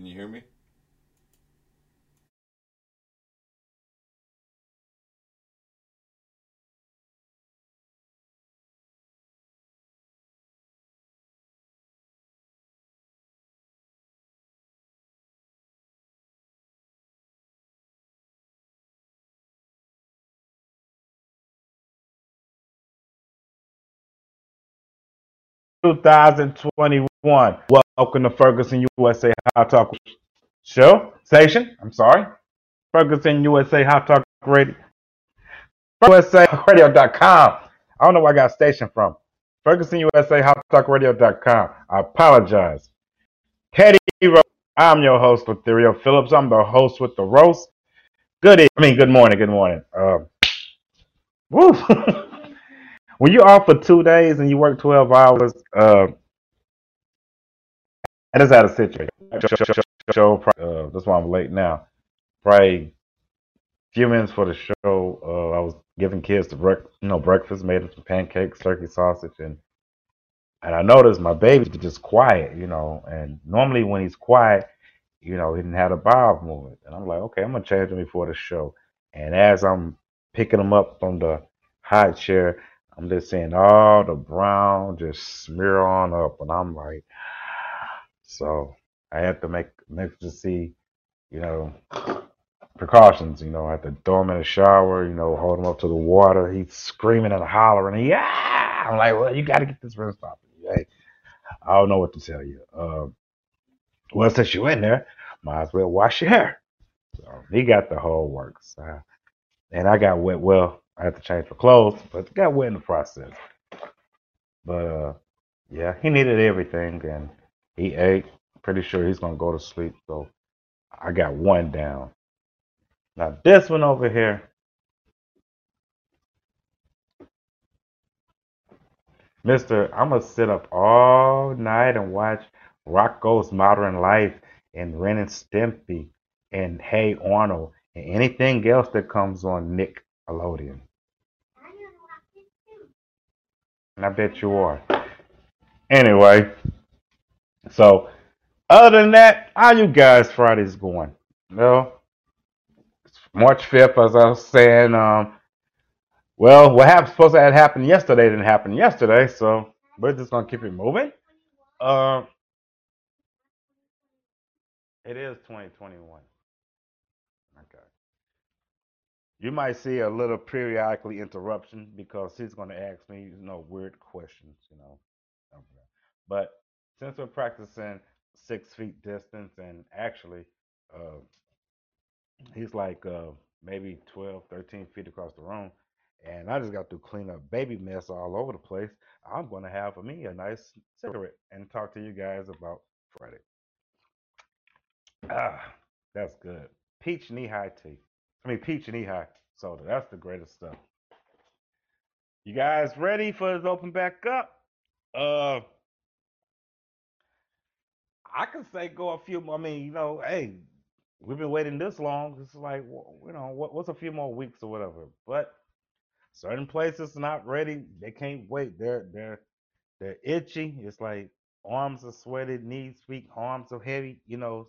Can you hear me? Two thousand twenty-one. Welcome to Ferguson USA Hot Talk Show Station. I'm sorry, Ferguson USA Hot Talk Radio. USA Radio.com. I don't know where I got station from. Ferguson USA Hot Talk Radio.com. I apologize. Ro- I'm your host Theo Phillips. I'm the host with the roast. Good. I mean, good morning. Good morning. Um, woo. when you're off for two days and you work 12 hours, uh, I just had a situation. Show, uh, that's why I'm late now. Probably few minutes for the show, uh, I was giving kids the brec- you know breakfast, made them some pancakes, turkey sausage, and and I noticed my baby's just quiet, you know. And normally when he's quiet, you know, he didn't have a bowel movement, and I'm like, okay, I'm gonna change him before the show. And as I'm picking him up from the high chair, I'm just seeing all the brown just smear on up, and I'm like, so I had to make see, you know precautions. You know, I had to throw him in the shower. You know, hold him up to the water. He's screaming and hollering. Yeah, I'm like, well, you got to get this rinsed off. Hey, I don't know what to tell you. Um, well, since you're in there, might as well wash your hair. So he got the whole works, uh, and I got wet. Well, I had to change for clothes, but got wet in the process. But uh, yeah, he needed everything, and he ate. Pretty sure he's gonna go to sleep. So I got one down. Now this one over here, Mister, I'm gonna sit up all night and watch Rocko's Modern Life and Ren and Stimpy and Hey Arnold and anything else that comes on Nickelodeon. And I bet you are. Anyway, so other than that, how you guys Fridays going? No, March 5th, as I was saying, um, well, what happened supposed to have happened yesterday didn't happen yesterday, so we're just gonna keep it moving. Um, it is 2021. Okay. You might see a little periodically interruption because he's gonna ask me, you know, weird questions, you know. But since we're practicing six feet distance and actually, uh, he's like uh, maybe 12, 13 feet across the room, and I just got to clean up baby mess all over the place. I'm going to have for me a nice cigarette and talk to you guys about Friday. Ah, that's good. Peach Nehi tea. I mean, peach Nehi soda. That's the greatest stuff. You guys ready for this open back up? Uh, I can say go a few more. I mean, you know, hey, we've been waiting this long. It's like, you know, what, what's a few more weeks or whatever. But certain places not ready. They can't wait. They're they're they're itchy. It's like arms are sweaty, knees, feet, arms are heavy. You know,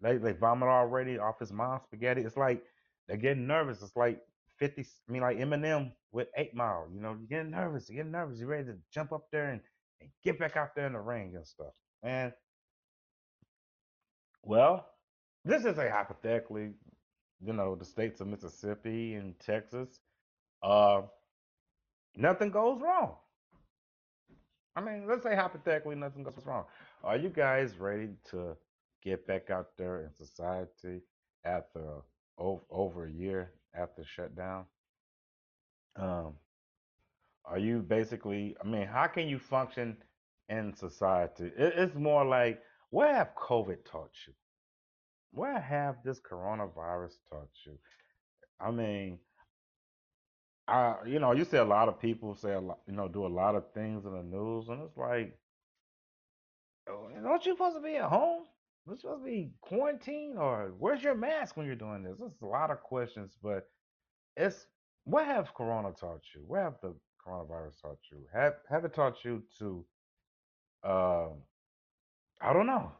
they they vomit already off his mom's spaghetti. It's like they're getting nervous. It's like fifty. I mean, like Eminem with Eight Mile. You know, you're getting nervous. You're getting nervous. You're ready to jump up there and, and get back out there in the ring and stuff. And well, this is a hypothetically, you know, the states of Mississippi and Texas. Uh, nothing goes wrong. I mean, let's say hypothetically nothing goes wrong. Are you guys ready to get back out there in society after over, over a year after shutdown? Um, are you basically, I mean, how can you function in society? It, it's more like, what have COVID taught you? What have this coronavirus taught you? I mean, I, you know, you see a lot of people say a lot, you know, do a lot of things in the news, and it's like, Oh, Don't you supposed to be at home? You're supposed to be quarantined, or where's your mask when you're doing this? There's a lot of questions, but it's what have Corona taught you? What have the coronavirus taught you? Have have it taught you to? Uh, I don't know.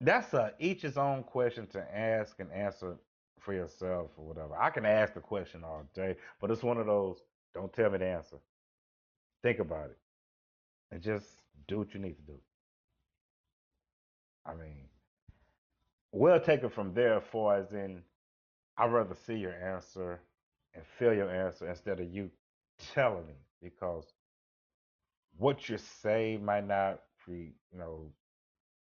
That's a each his own question to ask and answer for yourself or whatever. I can ask the question all day, but it's one of those. Don't tell me the answer. Think about it and just do what you need to do. I mean, we'll take it from there. For as in, I'd rather see your answer and feel your answer instead of you telling me because what you say might not you know,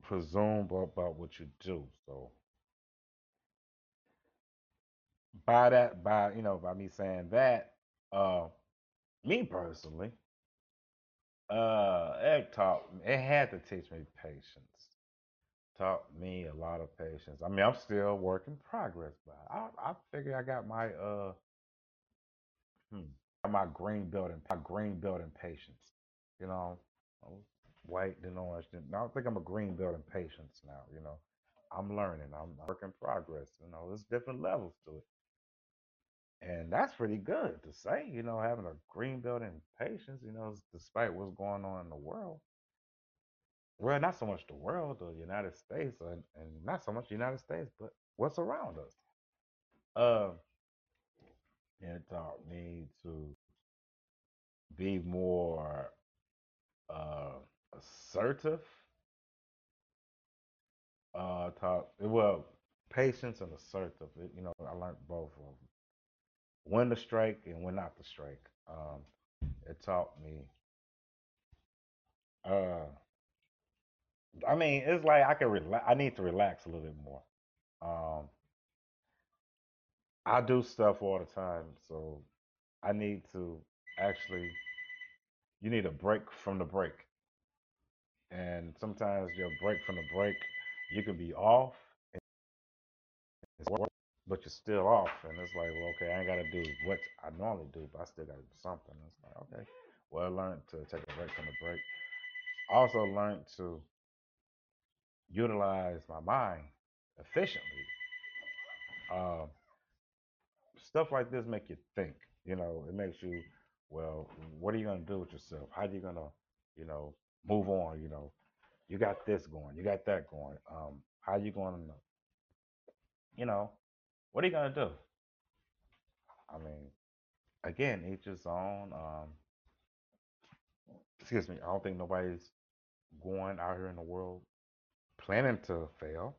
presume about what you do. So by that, by you know, by me saying that, uh, me personally, uh, it taught it had to teach me patience. Taught me a lot of patience. I mean, I'm still work in progress, but I I figure I got my uh hmm, my green and my green belt in patience. You know, I was white, then orange. Then, I don't think I'm a green belt in patience now. You know, I'm learning. I'm work in progress. You know, there's different levels to it. And that's pretty good to say, you know, having a green belt in patience, you know, despite what's going on in the world. Well, not so much the world or the United States, and, and not so much the United States, but what's around us. Uh, it taught me to be more uh, assertive. Uh, taught well patience and assertive. It, you know, I learned both of them. When to strike and when not to strike. Um, it taught me. Uh, I mean, it's like I can relax. I need to relax a little bit more. Um, I do stuff all the time, so I need to actually. You need a break from the break, and sometimes your break from the break, you can be off, work, but you're still off, and it's like, well, okay, I ain't got to do what I normally do, but I still got to do something. It's like, okay, well, I learned to take a break from the break. I also learned to utilize my mind efficiently. Um, stuff like this make you think. You know, it makes you, well, what are you gonna do with yourself? How are you gonna, you know, move on? You know, you got this going, you got that going. Um, how you gonna, you know, what are you gonna do? I mean, again, each his own. Um, excuse me. I don't think nobody's going out here in the world planning to fail.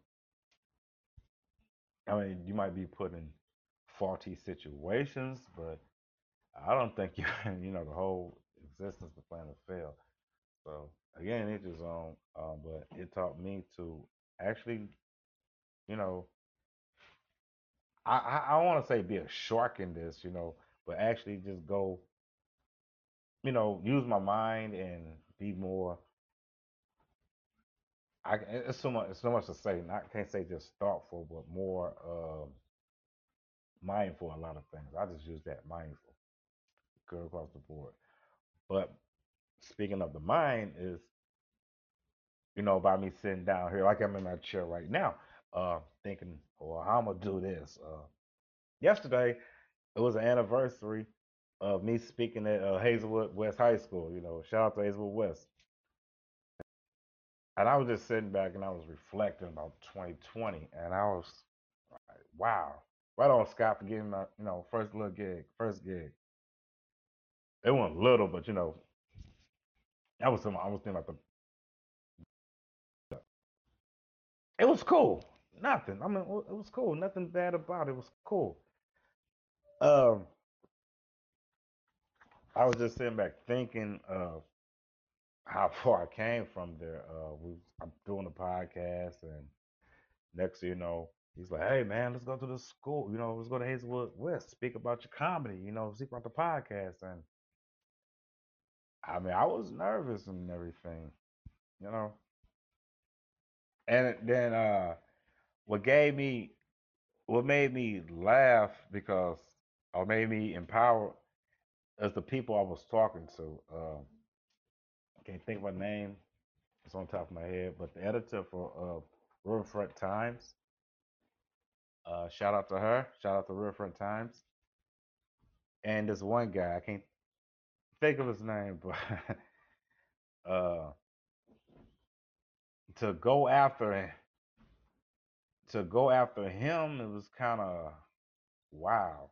I mean, you might be put in faulty situations, but I don't think you, you know, the whole existence to plan to fail. So again, it is just on, um, but it taught me to actually, you know, I I, I want to say be a shark in this, you know, but actually just go, you know, use my mind and be more. I it's so much it's so much to say. I can't say just thoughtful, but more um, mindful. A lot of things. I just use that mindful, go across the board. But speaking of the mind, is you know, by me sitting down here, like I'm in my chair right now, uh, thinking, well, how I'm gonna do this. Uh, yesterday, it was an anniversary of me speaking at uh, Hazelwood West High School. You know, shout out to Hazelwood West. And I was just sitting back and I was reflecting about 2020, and I was like, wow, right on Scott for getting my, you know, first little gig, first gig. It wasn't little, but you know, I was I was thinking about the. It was cool. Nothing. I mean, it was cool. Nothing bad about it. It was cool. Um, I was just sitting back thinking of how far I came from there. Uh, we I'm doing a podcast, and next you know, he's like, "Hey man, let's go to the school. You know, let's go to Hazelwood West, speak about your comedy. You know, speak about the podcast." And I mean, I was nervous and everything, you know. And then uh, what gave me, what made me laugh because, or made me empowered, is the people I was talking to. Uh, I can't think of my name. It's on top of my head, but the editor for uh, Riverfront Times. Uh, shout out to her. Shout out to Riverfront Times. And this one guy, I can't think of his name, but uh, to go after to go after him, it was kind of wow.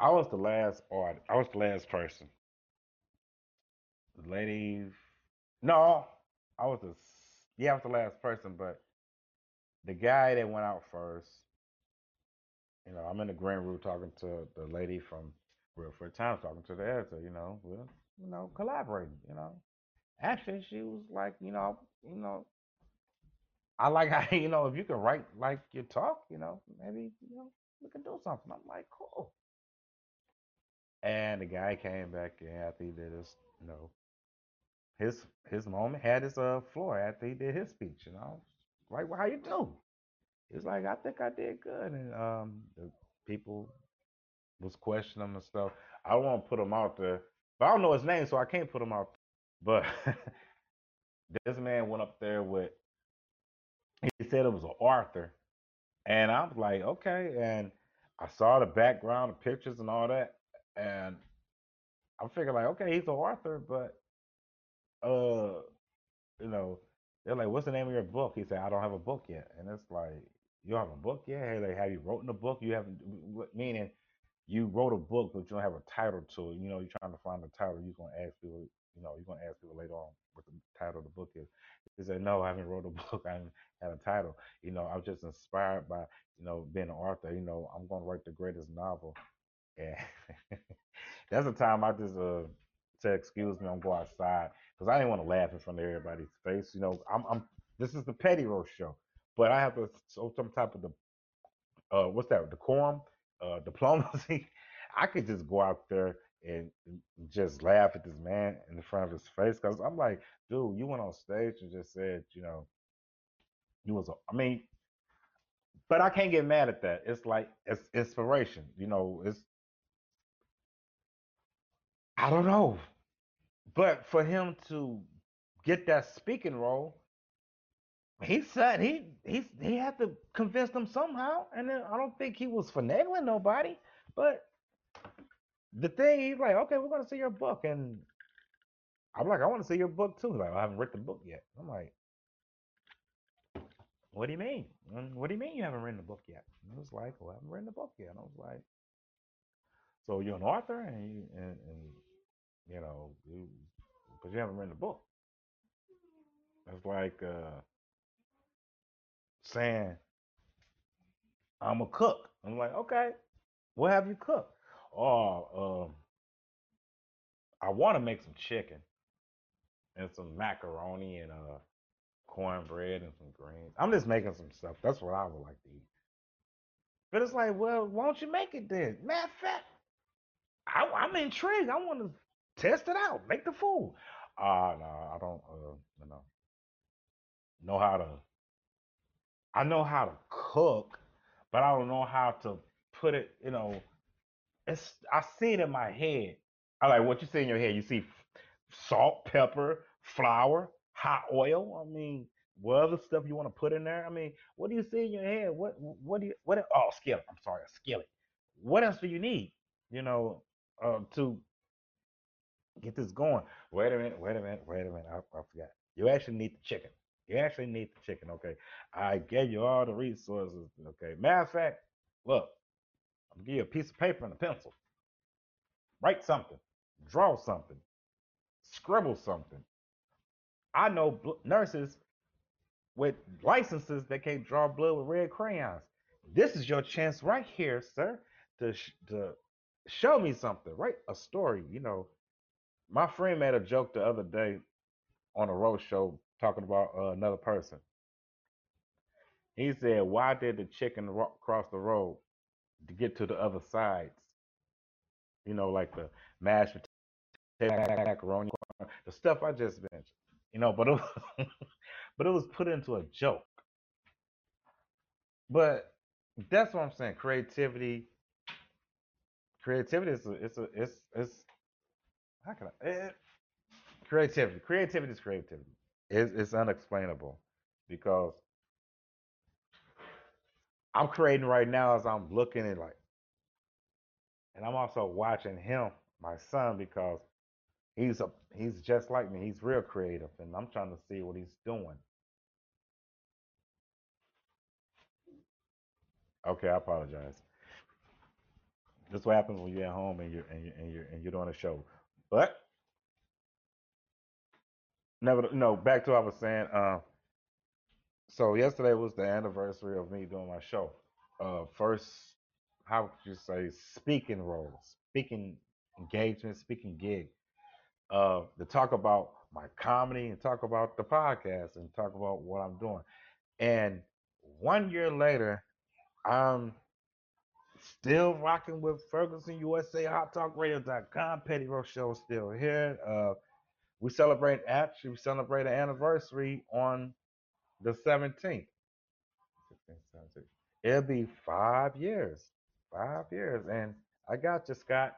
I was the last art. I was the last person. The lady, no, I was the yeah, I was the last person. But the guy that went out first, you know, I'm in the green room talking to the lady from Riverfront Times, talking to the editor. You know, we're you know collaborating. You know, actually, she was like, you know, you know, I like how you know if you can write like you talk, you know, maybe you know we can do something. I'm like, cool. And the guy came back in after he did his, you know, his his moment, had his uh floor after he did his speech, you know. Like, well, how you do? Was like, I think I did good. And um the people was questioning him and stuff. I to put him out there, but I don't know his name, so I can't put him out. But this man went up there with he said it was an Arthur. And I was like, okay. And I saw the background, the pictures and all that. And I figured like, okay, he's an Arthur, but uh you know, they're like, "What's the name of your book?" He said, "I don't have a book yet." And it's like, "You don't have a book yet? Hey, like, have you written a book? You haven't, meaning you wrote a book, but you don't have a title to it. You know, you're trying to find the title. You're gonna ask people. You know, you're gonna ask people later on what the title of the book is. He said, "No, I haven't wrote a book. I haven't had a title. You know, I was just inspired by, you know, being an author. You know, I'm gonna write the greatest novel." And that's the time I just uh said, "Excuse me, I'm going outside," because I didn't want to laugh in front of everybody's face. You know, I'm, I'm this is the petty roast show, but I have show some type of the uh what's that The decorum, uh diplomacy. I could just go out there and just laugh at this man in the front of his face because I'm like, dude, you went on stage and just said, you know, you was. a- I mean, but I can't get mad at that. It's like it's inspiration. You know, it's I don't know. But for him to get that speaking role, he said he he he had to convince them somehow, and then I don't think he was finagling nobody. But the thing, he's like, okay, we're gonna see your book, and I'm like, I want to see your book too. He's like, I haven't read the book yet. I'm like, what do you mean? "Mm, What do you mean you haven't read the book yet? And he was like, well, I haven't read the book yet. And I was like, so you're an author, and you, and, and you know, you, but you haven't read the book. It's like uh, saying I'm a cook. I'm like, okay, what have you cooked? Oh, um, I want to make some chicken and some macaroni and uh cornbread and some greens. I'm just making some stuff. That's what I would like to eat. But it's like, well, why don't you make it then? Matter of fact, I, I'm intrigued. I want to test it out. Make the food. Uh no, I don't. Uh, you know, know how to. I know how to cook, but I don't know how to put it. You know, it's I see it in my head. I like what you see in your head. You see salt, pepper, flour, hot oil. I mean, what other stuff you want to put in there? I mean, what do you see in your head? What what do you what? Oh, skillet. I'm sorry, a skillet. What else do you need? You know, uh, to get this going. Wait a minute. Wait a minute. Wait a minute. I, I forgot. You actually need the chicken. You actually need the chicken. Okay, I gave you all the resources. Okay. Matter of fact, look, I'm gonna give you a piece of paper and a pencil. Write something, draw something, scribble something. I know bl- nurses with licenses that can't draw blood with red crayons. This is your chance right here, sir, to sh- to show me something. Write a story. You know, my friend made a joke the other day on a road show talking about uh, another person. He said, "Why did the chicken ro- cross the road to get to the other sides? You know, like the mashed potato, macaroni, the stuff I just mentioned. You know, but it was, but it was put into a joke. But that's what I'm saying. Creativity, creativity is a, it's a, it's it's how can I? eh, creativity, creativity is creativity. It's, it's unexplainable because I'm creating right now as I'm looking at like, and I'm also watching him, my son, because he's a he's just like me. He's real creative, and I'm trying to see what he's doing. Okay, I apologize. This what happens when you're at home and you're and you're and you're, and you're doing a show. But never, no. Back to what I was saying. Uh, so yesterday was the anniversary of me doing my show. Uh, first, how would you say, speaking role, speaking engagement, speaking gig. Uh, to talk about my comedy and talk about the podcast and talk about what I'm doing. And one year later, I'm still rocking with Ferguson USA, Hot Talk Radio.com. Petty still here. Uh, we celebrate actually we celebrate an anniversary on the 17th. It'll be five years. Five years. And I got you, Scott.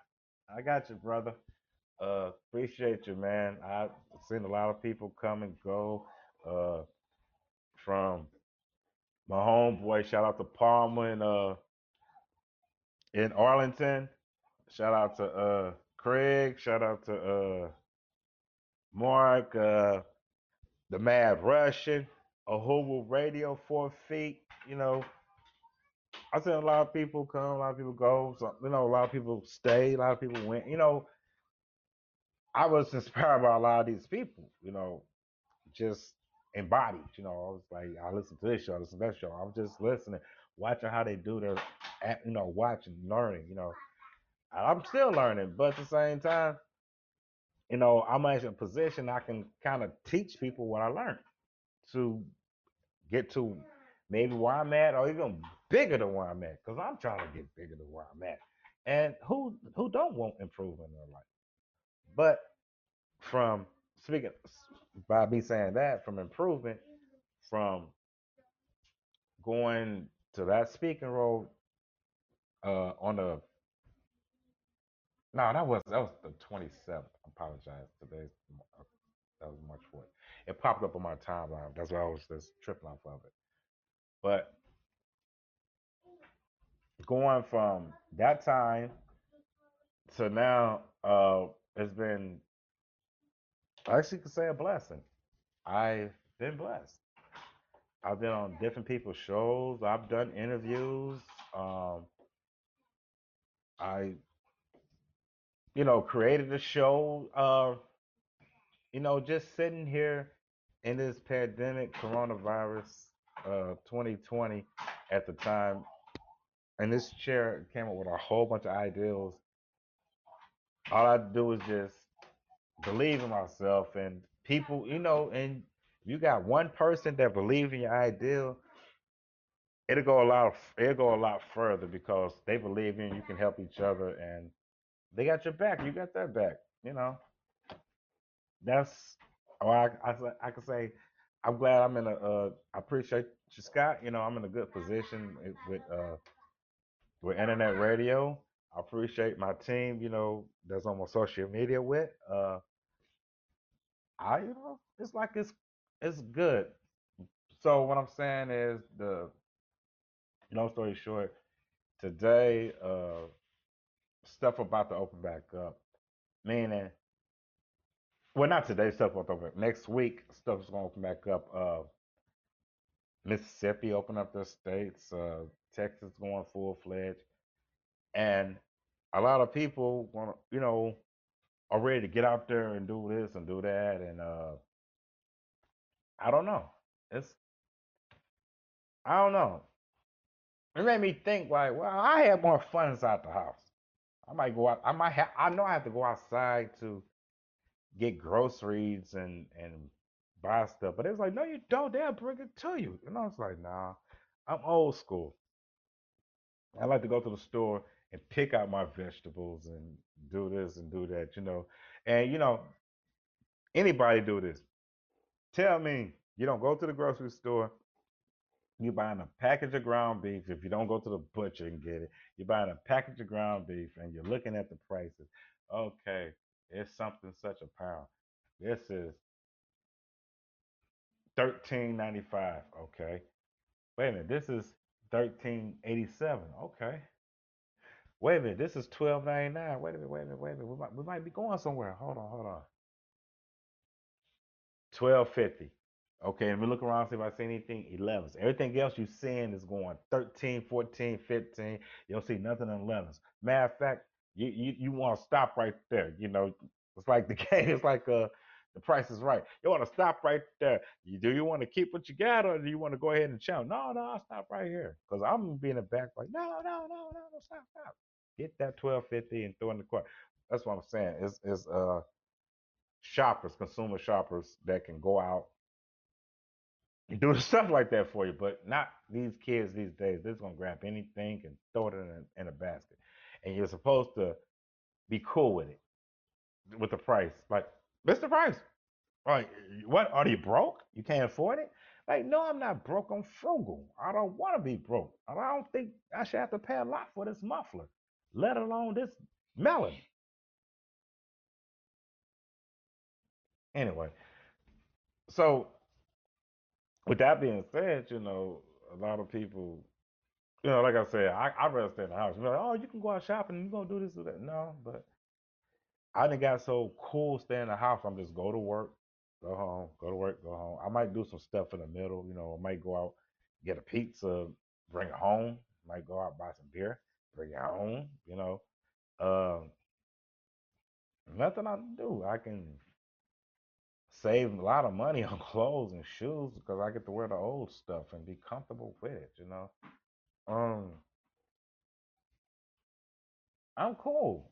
I got you, brother. Uh appreciate you, man. I've seen a lot of people come and go. Uh from my homeboy, shout out to Palmer in uh in Arlington. Shout out to uh Craig. Shout out to uh Mark, uh the Mad Russian, Ahuva Radio, Four Feet. You know, I seen a lot of people come, a lot of people go. So, you know, a lot of people stay, a lot of people went. You know, I was inspired by a lot of these people. You know, just embodied. You know, I was like, I listen to this show, I listen to that show. I'm just listening, watching how they do their, you know, watching, learning. You know, I'm still learning, but at the same time, you know, I'm in a position I can kind of teach people what I learned to get to maybe where I'm at, or even bigger than where I'm at, because I'm trying to get bigger than where I'm at. And who who don't want improvement in their life? But from speaking by me saying that, from improvement, from going to that speaking role uh, on the no, that was that was the 27th. I apologize. Today's that was March 4th. It popped up on my timeline. That's why I was just tripping off of it. But going from that time to now, uh, it's been I actually could say a blessing. I've been blessed. I've been on different people's shows. I've done interviews. Um, I, you know, created a show. Uh, you know, just sitting here in this pandemic, coronavirus, uh, 2020 at the time, and this chair came up with a whole bunch of ideals. All I do is just believe in myself and people, you know, and you got one person that believes in your ideal, it'll go a lot it'll go a lot further because they believe in you can help each other and they got your back, you got their back, you know. That's or I I, I can say I'm glad I'm in a uh I appreciate you Scott, you know, I'm in a good position with uh with internet radio. I appreciate my team, you know, that's on my social media with. Uh I you know, it's like it's it's good. So what I'm saying is the long story short, today uh stuff about to open back up. Meaning well not today, stuff to open up. Next week stuff's gonna open back up. Uh Mississippi open up their states, uh Texas going full fledged. And a lot of people want to, you know, are ready to get out there and do this and do that. And uh I don't know. It's I don't know. It made me think like, well, I had more fun inside the house. I might go out. I might have. I know I have to go outside to get groceries and and buy stuff. But it was like, no, you don't. They'll bring it to you. And I was like, nah. I'm old school. I like to go to the store and pick out my vegetables and do this and do that. You know, and you know, anybody do this. Tell me you don't go to the grocery store You're buying a package of ground beef. If you don't go to the butcher and get it, you're buying a package of ground beef and you're looking at the prices. Okay, it's something such a pound. This is thirteen ninety five. Okay. Wait a minute, this is thirteen eighty seven. Okay. Wait a minute, this is twelve ninety nine. Wait a minute, wait a minute, wait a minute. We might we might be going somewhere. Hold on, hold on. Twelve fifty. Okay, let me look around, see if I see anything 11s. Everything else you seeing is going 13, 14, 15. You don't see nothing in 11s. Matter of fact, you you, you want to stop right there. You know, it's like the game. It's like uh, the price is right. You want to stop right there. You do you want to keep what you got, or do you want to go ahead and challenge? No, no, I'll stop right here because I'm gonna be in the back like no, no, no, no, no, stop, stop. Get that 1250 and throw in the cart. That's what I'm saying. Is is uh shoppers, consumer shoppers that can go out do stuff like that for you, but not these kids these days. They're just gonna grab anything and throw it in a, in a basket, and you're supposed to be cool with it, with the price. Like, Mr. Price, like, what? Are you broke? You can't afford it? Like, no, I'm not broke. I'm frugal. I don't want to be broke. I don't think I should have to pay a lot for this muffler, let alone this melon. Anyway, so with that being said, you know, a lot of people You know, like I said, I I'd rather stay in the house. You're like, oh, you can go out shopping. You gonna do this or that? No, but I done got so cool staying in the house. I'm just go to work, go home, go to work, go home. I might do some stuff in the middle. You know, I might go out get a pizza, bring it home. Might go out buy some beer, bring it home. You know, um, nothing I can do. I can save a lot of money on clothes and shoes because I get to wear the old stuff and be comfortable with it. You know, um, I'm cool.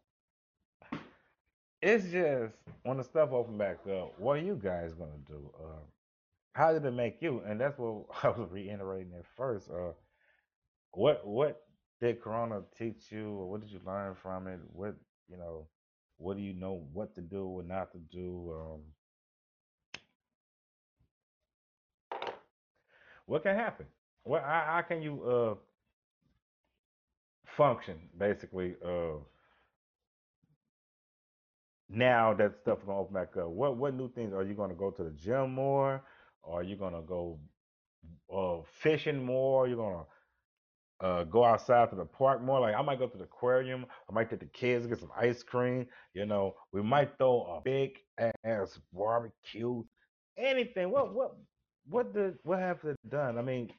It's just when the stuff open back up, what are you guys gonna do? Uh, how did it make you? And that's what I was reiterating at first. Uh, what what did Corona teach you, or what did you learn from it? What you know, what do you know what to do, what not to do? Um, what can happen? What how, how can you uh function basically? Uh, now that stuff is gonna open back up. What what new things are you gonna go to the gym more? Or are you gonna go uh, fishing more? You're gonna uh, go outside to the park more. Like I might go to the aquarium. I might take the kids get some ice cream. You know, we might throw a big ass barbecue. Anything. What what what did what have it done? I mean,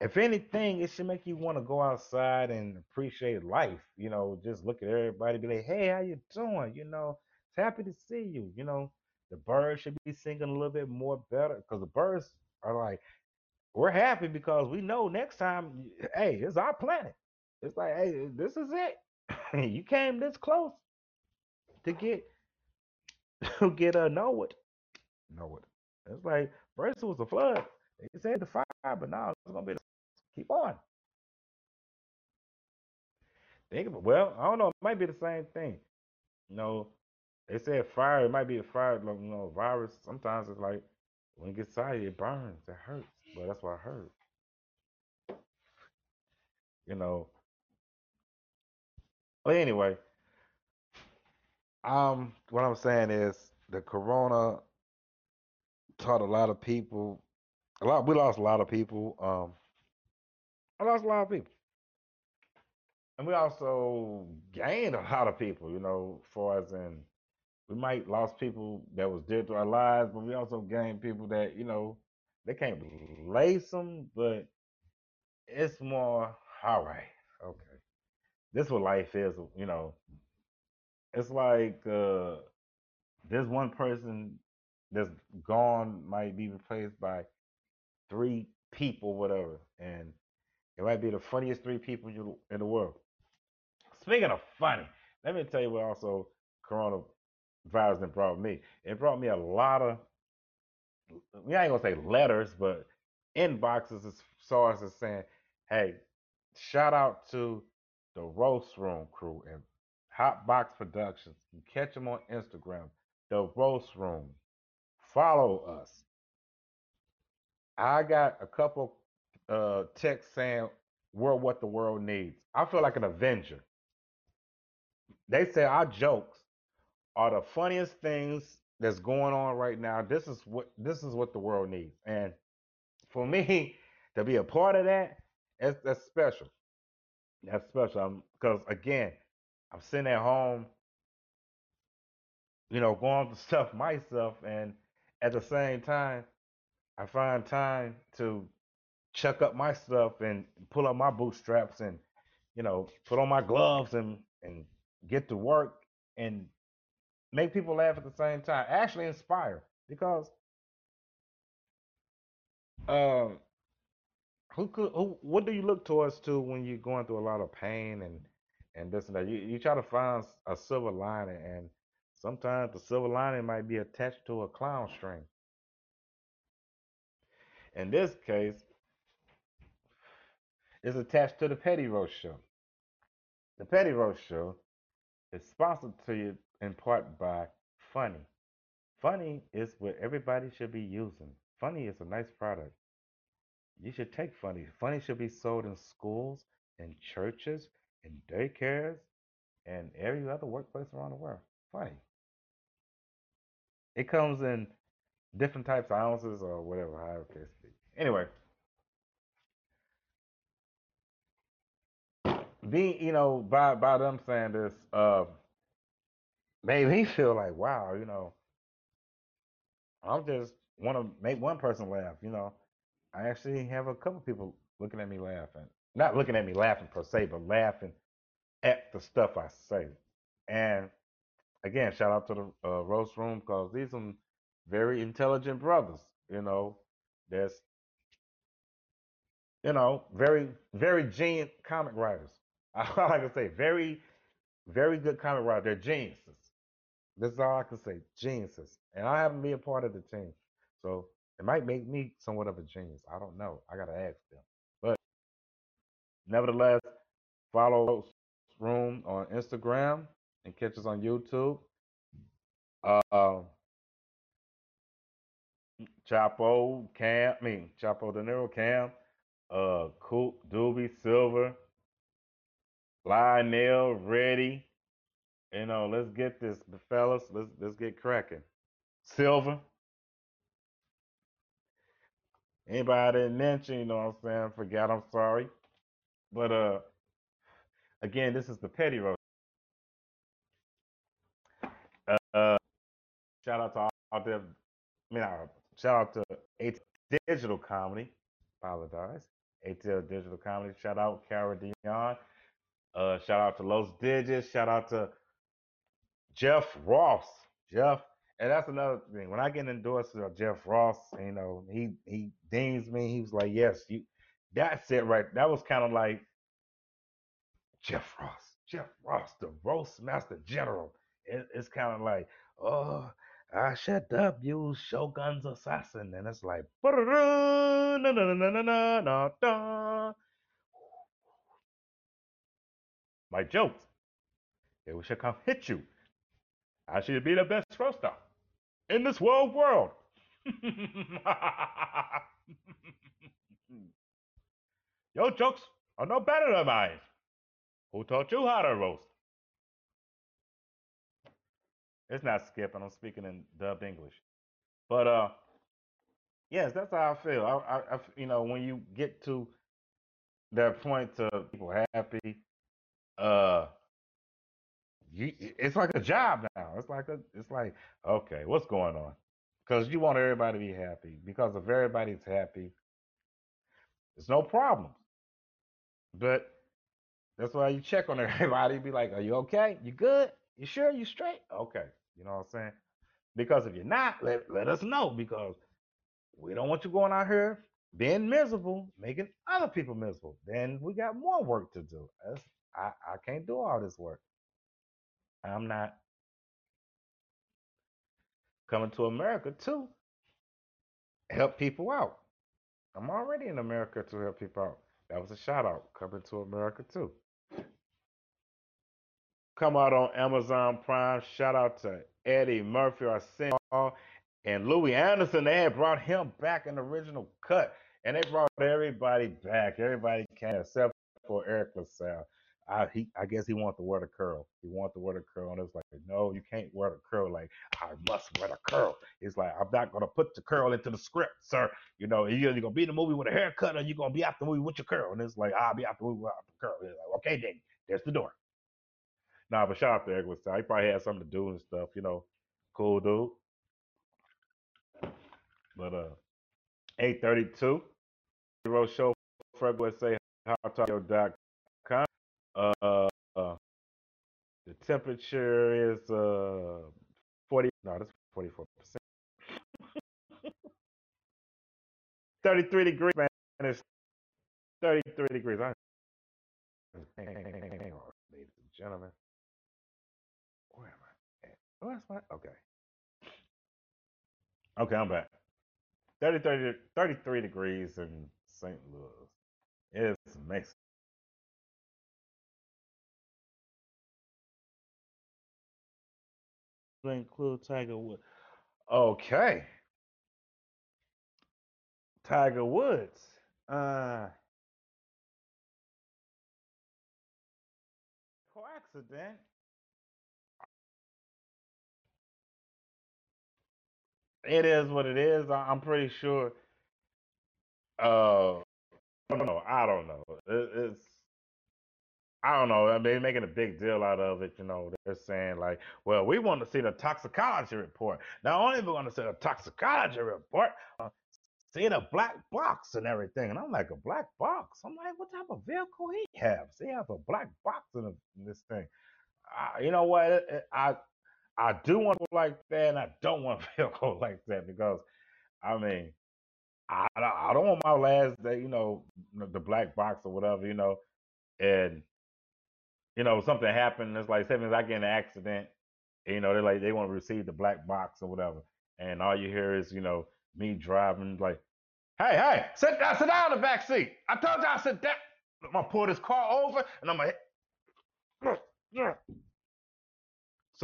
if anything, it should make you want to go outside and appreciate life. You know, just look at everybody, be like, hey, how you doing? You know, it's happy to see you. You know, the birds should be singing a little bit more better because the birds are like we're happy because we know next time, hey, it's our planet. It's like, hey, this is it. you came this close to get to get a know it. Know it. It's like first it was a flood. They said the fire, but now it's gonna be the, keep on. Think of it. Well, I don't know. It might be the same thing. You know, they said fire. It might be a fire. You know, virus. Sometimes it's like when it gets excited, it burns. It hurts. But that's what I heard. You know. But anyway, Um, what I'm saying is the corona taught a lot of people a lot we lost a lot of people. Um I lost a lot of people. And we also gained a lot of people, you know, far as in we might lost people that was dear to our lives, but we also gained people that, you know, they can't replace them, but it's more all right, okay. This is what life is, you know. It's like uh this one person that's gone might be replaced by three people, whatever, and it might be the funniest three people you, in the world. Speaking of funny, let me tell you what also coronavirus done brought me. It brought me a lot of, we ain't gonna say letters, but inboxes as far as saying, hey, shout out to the Roast Room crew and Hot Box Productions. You catch them on Instagram, the Roast Room. Follow us. I got a couple uh texts saying we're what the world needs. I feel like an avenger. They say our jokes are the funniest things that's going on right now. This is what this is what the world needs. And for me to be a part of that, that's, that's special. That's special. Because again, I'm sitting at home, you know, going through stuff myself, and at the same time, I find time to chuck up my stuff and pull up my bootstraps and you know put on my gloves and and get to work and make people laugh at the same time. Actually inspire because um who could who what do you look towards to when you're going through a lot of pain and and this and that? You you try to find a silver lining and sometimes the silver lining might be attached to a clown string. In this case, it's attached to the Petty Roast Show. The Petty Roast Show is sponsored to you in part by Funny. Funny is what everybody should be using. Funny is a nice product. You should take Funny. Funny should be sold in schools, in churches, in daycares, and every other workplace around the world. Funny. It comes in different types of ounces or whatever, however case be. Anyway, being you know by by them saying this, uh, made me feel like wow, you know, I'm just want to make one person laugh. You know, I actually have a couple people looking at me laughing, not looking at me laughing per se, but laughing at the stuff I say. And again, shout out to the uh, roast room because these some very intelligent brothers. You know, there's you know very very genius comic writers. I like to say very very good comic writers. They're geniuses. This is all I can say. Geniuses. And I haven't been a part of the team. So it might make me somewhat of a genius. I don't know. I gotta ask them. But nevertheless, follow Roast Room on Instagram and catch us on YouTube. Uh Chapo, Cam, I mean Chapo De Niro, Cam, uh Coop, Doobie, Silver, Lionel, Ready. You know, let's get this, fellas. Let's let's get cracking. Silver. Anybody I didn't mention, you know what I'm saying? Forgot, I'm sorry. But uh again, this is the petty roast. Uh, uh shout out to all there. I mean, uh, shout out to AT Digital Comedy. Apologize. ATL Digital Comedy. Shout out Cara Dion. Uh, shout out to Los Digits. Shout out to Jeff Ross. Jeff, and that's another thing. When I get endorsed by Jeff Ross, you know, he he deems me. He was like, "Yes, you." That's it, right? That was kind of like Jeff Ross. Jeff Ross, the roast master general. It, it's kind of like, oh, I shut up, you Shogun's assassin, and it's like, na na na na na na da." my jokes. They should come hit you. I should be the best roaster in this world world. Your jokes are no better than mine. Who taught you how to roast? It's not skipping. I'm speaking in dubbed English. But uh, yes, that's how I feel. I, I, I you know, when you get to that point to people happy, uh, you, it's like a job now. It's like a, it's like, okay, what's going on? Because you want everybody to be happy. Because if everybody's happy, there's no problems. But that's why you check on everybody. Be like, are you okay? You good? You sure? You straight? Okay. You know what I'm saying? Because if you're not, let, let us know because we don't want you going out here being miserable, making other people miserable. Then we got more work to do. That's, I, I can't do all this work. I'm not coming to America to help people out. I'm already in America to help people out. That was a shout out coming to America too. Come out on Amazon Prime. Shout out to Eddie Murphy, Arsenio, and Louie Anderson. They had brought him back in the original cut, and they brought everybody back. Everybody came except for Eric LaSalle. I he I guess he wanted to wear the curl. He wanted to wear the curl, and it was like, no, you can't wear the curl. Like I must wear the curl. It's like I'm not gonna put the curl into the script, sir. You know, you're gonna be in the movie with a haircut, or you're gonna be out the movie with your curl. And it's like I'll be out the movie without the curl. It's like, okay, then there's the door. Nah, but shout out to LaSalle. He probably had something to do and stuff. You know, cool dude. But uh, 832. Zero show February say howtalk.com. Uh, uh, the temperature is uh 40. No, that's 44 percent. 33 degrees, man. It's 33 degrees. I, ladies and gentlemen, where am I? At? Oh, that's my okay. Okay, I'm back. 30, 30, 33 degrees in St. Louis. It's Mexico. Include Tiger Woods. Okay, Tiger Woods. Uh, car It is what it is. I'm pretty sure. Uh, I don't know. I don't know. It, it's I don't know. I mean, they're making a big deal out of it. You know, they're saying like, well, we want to see the toxicology report. Not only do we want to see the toxicology report, uh, see the black box and everything. And I'm like, a black box? I'm like, what type of vehicle he have? See, he has a black box in, in this thing. I, you know what? I I do want to like that, and I don't want a vehicle like that because I mean, I I don't want my last day, you know, the black box or whatever, you know, and you know, something happened. It's like, if I get in an accident, you know, they're like, they want to receive the black box or whatever. And all you hear is, you know, me driving, like, hey, hey, sit down, sit down in the back seat. I told you I sit down. I'm to pull this car over and I'm like,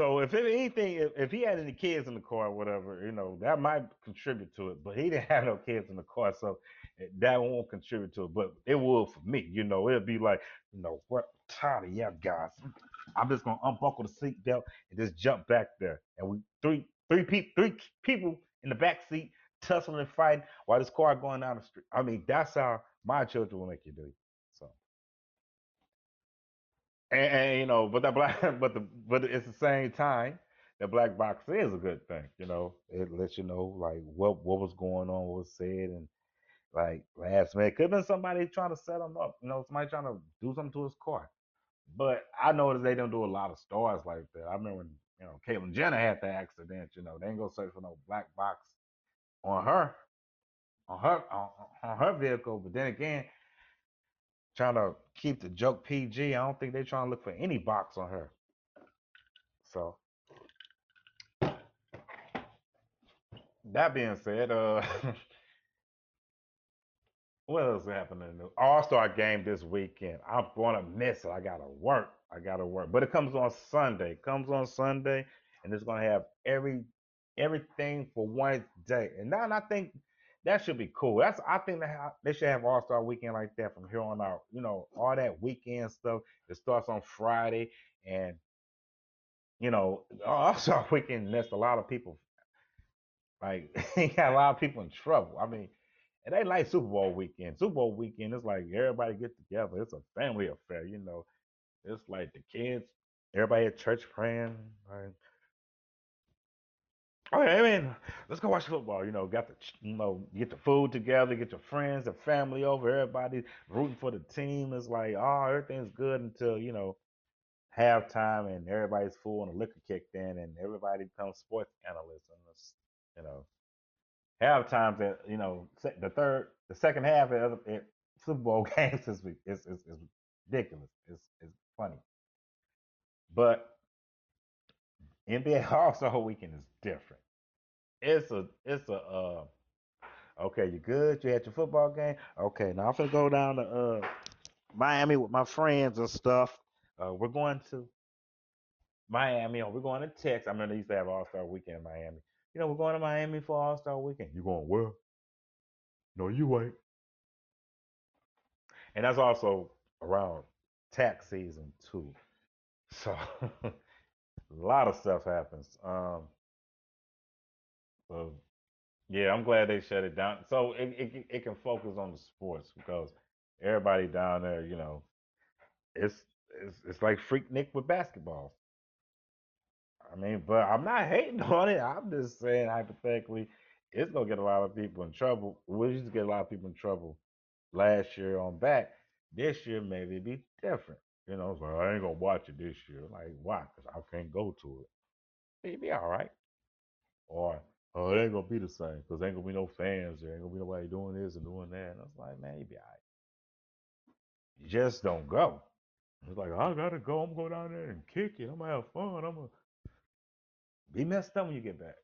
so if anything, if, if he had any kids in the car or whatever, you know, that might contribute to it. But he didn't have no kids in the car, so eh, that won't contribute to it. But it will for me, you know. It'll be like, you know, what tired of y'all guys. I'm just gonna unbuckle the seatbelt and just jump back there. And we three three people three people in the back seat tussling and fighting while this car going down the street. I mean, that's how my children will make you do. And, and you know, but that black, but the, but it's the same time. The black box is a good thing, you know. It lets you know like what what was going on, what was said, and like last minute could have been somebody trying to set him up, you know, somebody trying to do something to his car. But I noticed they don't do a lot of stars like that. I remember when you know Caitlyn Jenner had the accident. You know, they ain't go search for no black box on her, on her, on, on her vehicle. But then again, trying to keep the joke PG, I don't think they're trying to look for any box on her. So that being said, uh, what else happened in the All Star game this weekend? I'm gonna miss it. I gotta work. I gotta work, but it comes on Sunday. It comes on Sunday, and it's gonna have every everything for one day. And now I think that should be cool. That's I think they, they should have All Star Weekend like that from here on out. You know, all that weekend stuff. It starts on Friday, and you know, All Star Weekend messed a lot of people. Like, got a lot of people in trouble. I mean, it ain't like Super Bowl weekend. Super Bowl weekend, it's like everybody get together. It's a family affair, you know. It's like the kids, everybody at church praying. Like, oh, yeah, I mean, let's go watch football. You know, got the, you know, get the food together, get your friends and family over. Everybody rooting for the team. It's like, oh, everything's good until you know halftime and everybody's full and the liquor kicked in and everybody becomes sports analysts and you know halftime that you know the third the second half of it, eh, Super Bowl games is, is, is, is ridiculous. It's, it's funny, but NBA All Star Weekend is different. It's a it's a uh okay. You good? You had your football game. Okay, now I'm gonna go down to uh Miami with my friends and stuff. Uh, we're going to Miami, or we're going to Texas. I remember they used to have All Star Weekend in Miami. You know, we're going to Miami for All Star Weekend. You going where? No, you ain't. And that's also around tax season too. So a lot of stuff happens. Um, yeah, I'm glad they shut it down. So it, it it can focus on the sports because everybody down there, you know, it's it's it's like Freaknik with basketball. I mean, but I'm not hating on it. I'm just saying hypothetically, it's gonna get a lot of people in trouble. We used to get a lot of people in trouble last year on back. This year maybe it'd be different. You know, so I ain't gonna watch it this year. Like why? Because I can't go to it. It'd be all right. Or oh, it ain't gonna be the same because ain't gonna be no fans. There ain't gonna be nobody doing this and doing that. And I was like, man, you be all right. You just don't go. It's like I gotta go. I'm gonna go down there and kick it. I'm gonna have fun. I'm gonna be messed up when you get back.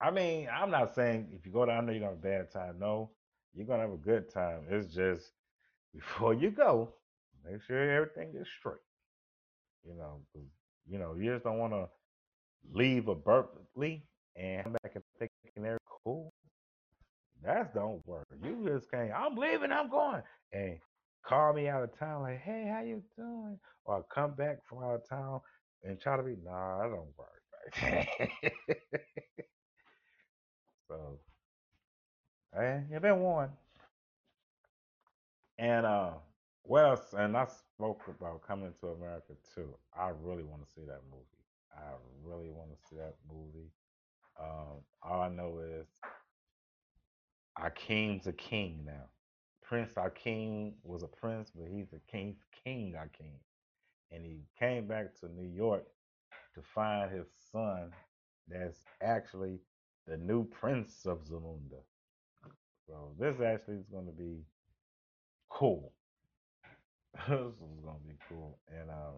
I mean, I'm not saying if you go down there you're gonna have a bad time. No, you're gonna have a good time. It's just before you go, make sure everything is straight. You know, you know, you just don't want to leave abruptly and come back and thinking they're cool. That don't work. You just can't. I'm leaving. I'm going. And call me out of town like, hey, how you doing? Or come back from out of town and try to be. Nah, that don't work. so, hey, you've been warned. And uh, else? And I spoke about coming to America too. I really want to see that movie. I really want to see that movie. Um, all I know is Akeem's a king now. Prince Akeem was a prince, but he's a king. King and he came back to New York to find his son. That's actually the new prince of Zamunda. So this actually is going to be cool. this is going to be cool, and um,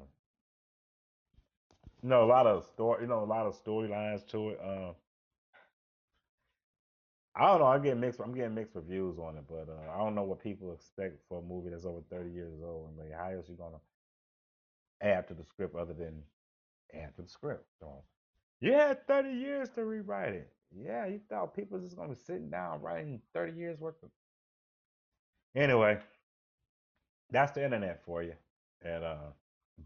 you know a lot of story. You know a lot of storylines to it. Um, I don't know. I get mixed. I'm getting mixed reviews on it, but uh, I don't know what people expect for a movie that's over 30 years old. And like, how else you gonna add to the script other than add to the script? So you had 30 years to rewrite it. Yeah, you thought people just gonna be sitting down writing 30 years worth of. Anyway, that's the internet for you, and uh,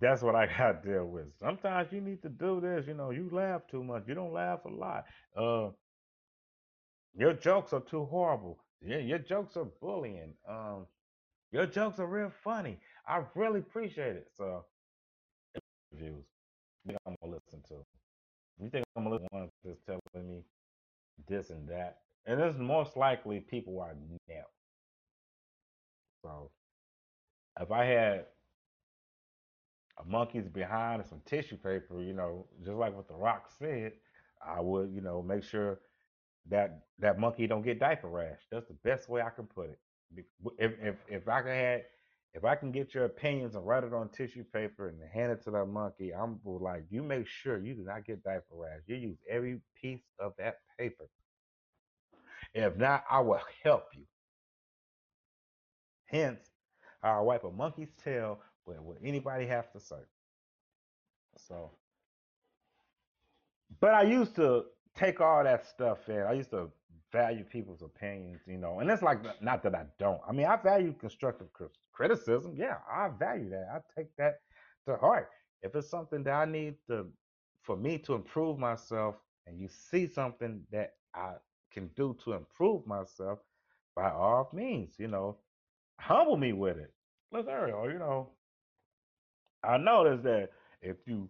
that's what I got to deal with. Sometimes you need to do this. You know, you laugh too much. You don't laugh a lot. Uh, your jokes are too horrible. Yeah, your jokes are bullying. Um, your jokes are real funny. I really appreciate it. So, reviews. You think I'm gonna listen to? You think I'm gonna listen to one that's telling me this and that? And it's most likely people I know. So, if I had a monkey's behind and some tissue paper, you know, just like what The Rock said, I would, you know, make sure that that monkey don't get diaper rash. That's the best way I can put it. If if if I can had if I can get your opinions and write it on tissue paper and hand it to that monkey, I'm like, you make sure you do not get diaper rash. You use every piece of that paper. If not, I will help you. Hence, I'll wipe a monkey's tail with what anybody has to say. So But I used to take all that stuff in. I used to value people's opinions, you know, and it's like not that I don't. I mean, I value constructive criticism. Yeah, I value that. I take that to heart. If it's something that I need to, for me to improve myself, and you see something that I can do to improve myself, by all means, you know, humble me with it. Look, Ariel, you know, I noticed that if you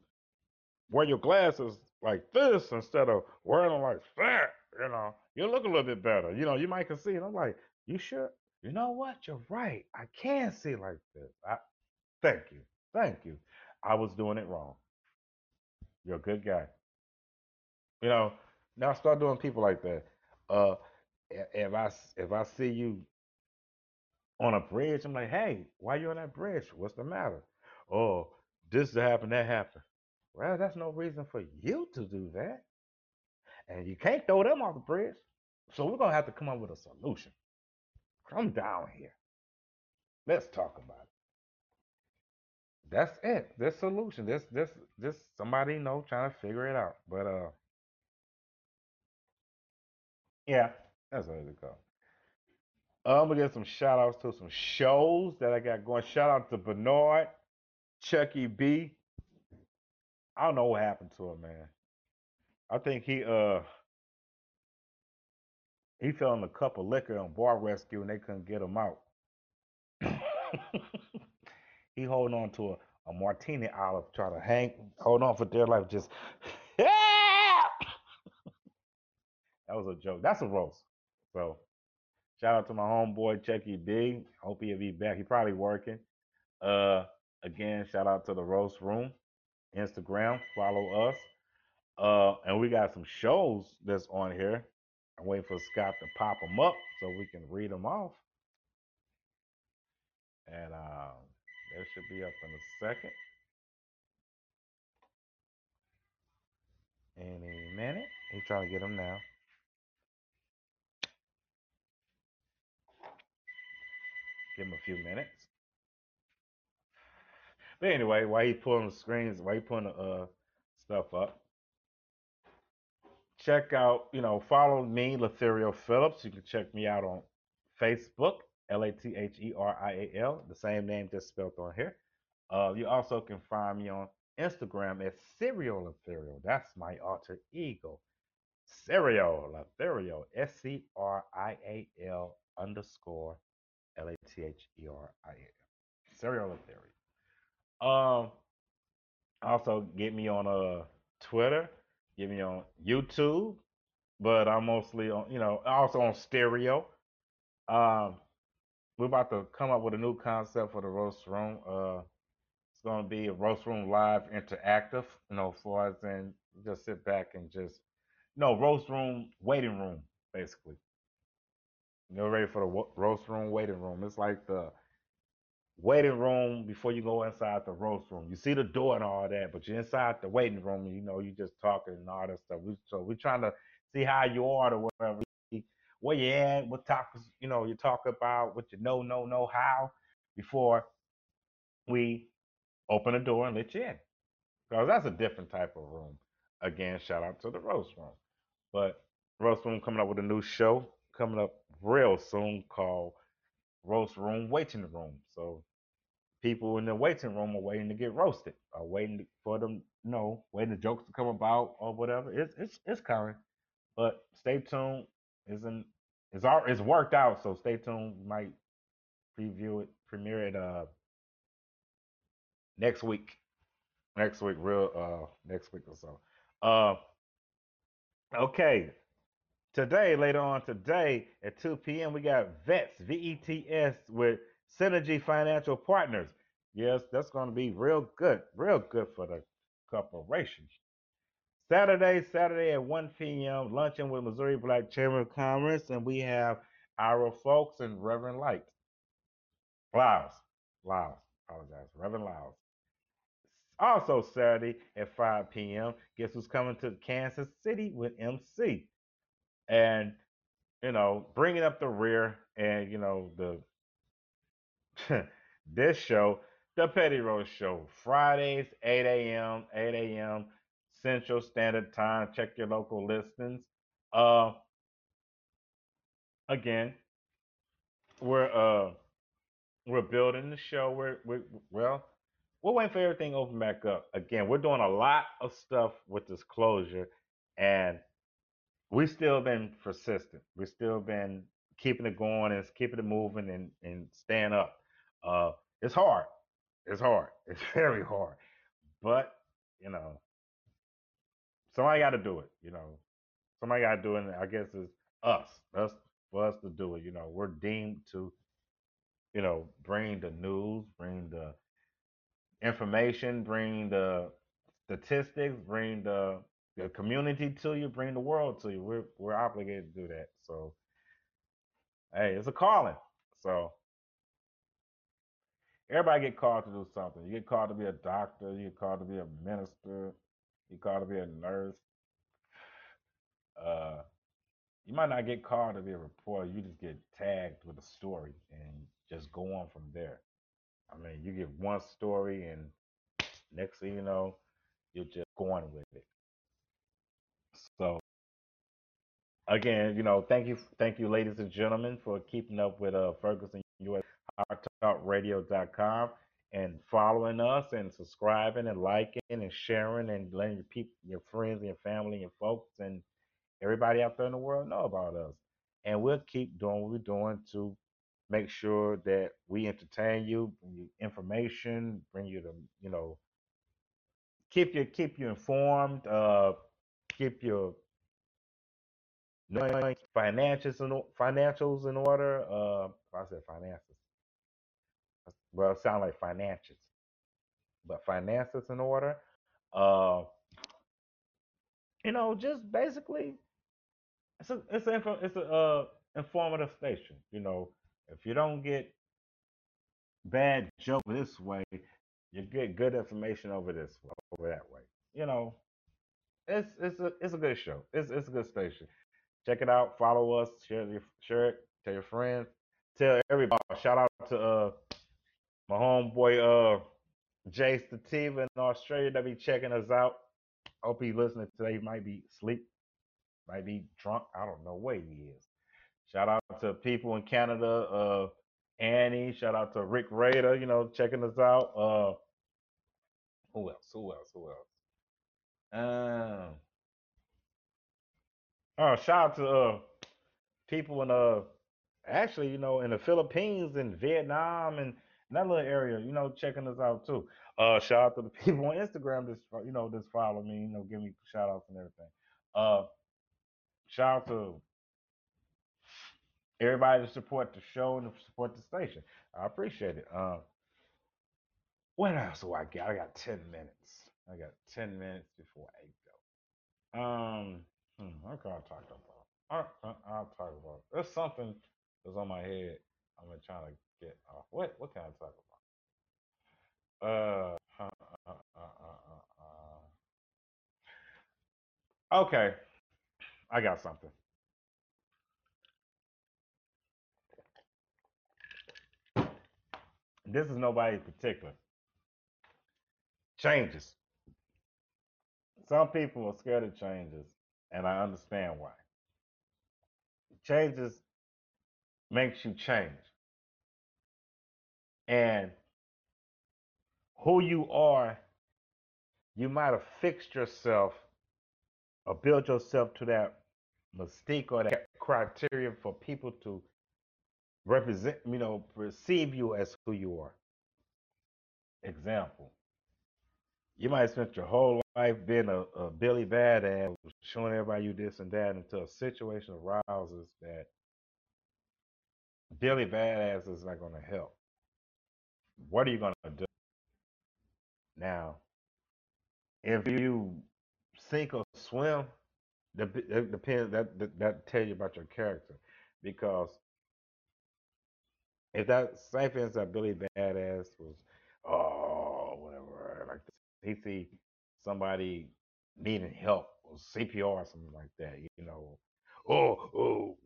wear your glasses like this instead of wearing like that, you know, you look a little bit better. You know, you might can see it. I'm like, you sure? You know what? You're right. I can see like this. I, thank you. Thank you. I was doing it wrong. You're a good guy. You know, now I start doing people like that. Uh, if I if I see you on a bridge, I'm like, hey, why you on that bridge? What's the matter? Oh, this happened, that happened. Well, that's no reason for you to do that. And you can't throw them off the bridge. So we're gonna have to come up with a solution. Come down here. Let's talk about it. That's it. This solution. This this this somebody you know trying to figure it out. But uh yeah, that's how it go. I'm gonna get some shout outs to some shows that I got going. Shout out to Bernard, Chucky B. I don't know what happened to him, man. I think he uh he fell in a cup of liquor on bar rescue and they couldn't get him out. he holding on to a, a martini olive, trying to hang, hold on for dear life, just. That was a joke. That's a roast. So shout out to my homeboy Chucky B. Hope he'll be back. He probably working. Uh, again, shout out to the roast room, Instagram. Follow us. Uh, and we got some shows that's on here. I'm waiting for Scott to pop them up so we can read them off. And um, they should be up in a second. Any minute. He's trying to get them now. Give him a few minutes. But anyway, while he pulling the screens, while he pulling the uh, stuff up, check out, you know, follow me, Latherial Phillips. You can check me out on Facebook, L A T H E R I A L, the same name just spelled on here. Uh, you also can find me on Instagram at Serial Latherial. That's my alter ego. Serial Latherial, S C R I A L underscore L A T H E R I A L. Serial Latherial. Um, also get me on uh Twitter, get me on YouTube, but I'm mostly on, you know, also on stereo. Um, we're about to come up with a new concept for the roast room. Uh, it's to be a roast room live interactive, you know, for us and just sit back and just, no, roast room waiting room, basically. You're ready for the roast room waiting room. It's like the waiting room before you go inside the roast room. You see the door and all that, but you're inside the waiting room and you know you just talking and all that stuff. We, so we're trying to see how you are or whatever, where you at, what topics you know you talk about, what you know, know, know how before we open the door and let you in. Because that's a different type of room. Again, shout out to the roast room. But roast room coming up with a new show coming up real soon called Roast Room Waiting Room. So people in the waiting room are waiting to get roasted, are waiting for them, you know, waiting the jokes to come about or whatever. It's it's it's coming, but stay tuned. Isn't it's all it's worked out, so stay tuned. We might preview it, premiere it uh next week. Next week, real uh next week or so. Uh okay. Today, later on today at 2 p.m., we got VETS, V-E-T-S with Synergy Financial Partners. Yes, that's going to be real good, real good for the corporation. Saturday, Saturday at 1 p.m., luncheon with Missouri Black Chamber of Commerce, and we have our folks and Reverend Light. Lyles, Lyles, apologize, Reverend Lyles. Also Saturday at 5 p.m., guess who's coming to Kansas City with MC? And, you know, bringing up the rear and, you know, the this show, the Petty Roast Show, Fridays, 8 a.m., 8 a.m. Central Standard Time. Check your local listings. Uh, again, we're uh we're building the show. We're, we well, we're waiting for everything to open back up. Again, we're doing a lot of stuff with this closure, and we still been persistent. We've still been keeping it going and keeping it moving and, and staying up. Uh, it's hard. It's hard. It's very hard. But, you know, somebody got to do it. You know, somebody got to do it. And I guess it's us. Us for us to do it. You know, we're deemed to, you know, bring the news, bring the information, bring the statistics, bring the the community to you, bring the world to you. We're we're obligated to do that. So, hey, it's a calling. So everybody get called to do something. You get called to be a doctor. You get called to be a minister. You get called to be a nurse. Uh, you might not get called to be a reporter. You just get tagged with a story and just go on from there. I mean, you get one story, and next thing you know, you're just going with it. So again, you know, thank you, thank you, ladies and gentlemen, for keeping up with uh, Ferguson US HardTalkRadio.com and following us and subscribing and liking and sharing and letting your people, your friends, and your family, and your folks, and everybody out there in the world know about us. And we'll keep doing what we're doing to make sure that we entertain you, bring you information, bring you the, you know, keep you keep you informed, uh, keep your financials in financials in order. Uh, I said finances. Well, it sound like financials, but finances in order. Uh, you know, just basically, it's a it's a it's a uh, informative station. You know, if you don't get bad joke this way, you get good information over this over that way. You know, it's it's a it's a good show. It's it's a good station. Check it out. Follow us. Share your share it. Tell your friends. Tell everybody. Shout out to uh my homeboy uh Jay Stativa in Australia that be checking us out. Hope he listening today. He might be asleep, might be drunk. I don't know where he is. Shout out to people in Canada. Uh Annie. Shout out to Rick Raider. You know, checking us out. Uh who else? Who else? Who else? Um. Oh, shout out to uh people in uh actually, you know, in the Philippines and Vietnam and that little area, you know, checking us out too. Uh shout out to the people on Instagram that's you know, just follow me, you know, give me shout outs and everything. Uh shout out to everybody to support the show and to support the station. I appreciate it. Um what else do I got? I got 10 minutes. I got 10 minutes before 8 go. Um, hmm, what can I talk about? I, I, I'll talk about. There's something that's on my head. I'm gonna try to get off. What what can I talk about? Uh, uh, uh, uh, uh, uh. okay, I got something. This is nobody in particular. Changes. Some people are scared of changes, and I understand why. Changes makes you change. And who you are, you might have fixed yourself or built yourself to that mystique or that criteria for people to represent, you know, perceive you as who you are. Example. You might have spent your whole life being a, a Billy Badass, showing everybody you this and that until a situation arises that Billy Badass is not going to help. What are you going to do? Now, if you sink or swim, that depends. That, that that tell you about your character, because if that instance that Billy Badass was oh whatever like he see somebody needing help or CPR or something like that, you know, oh oh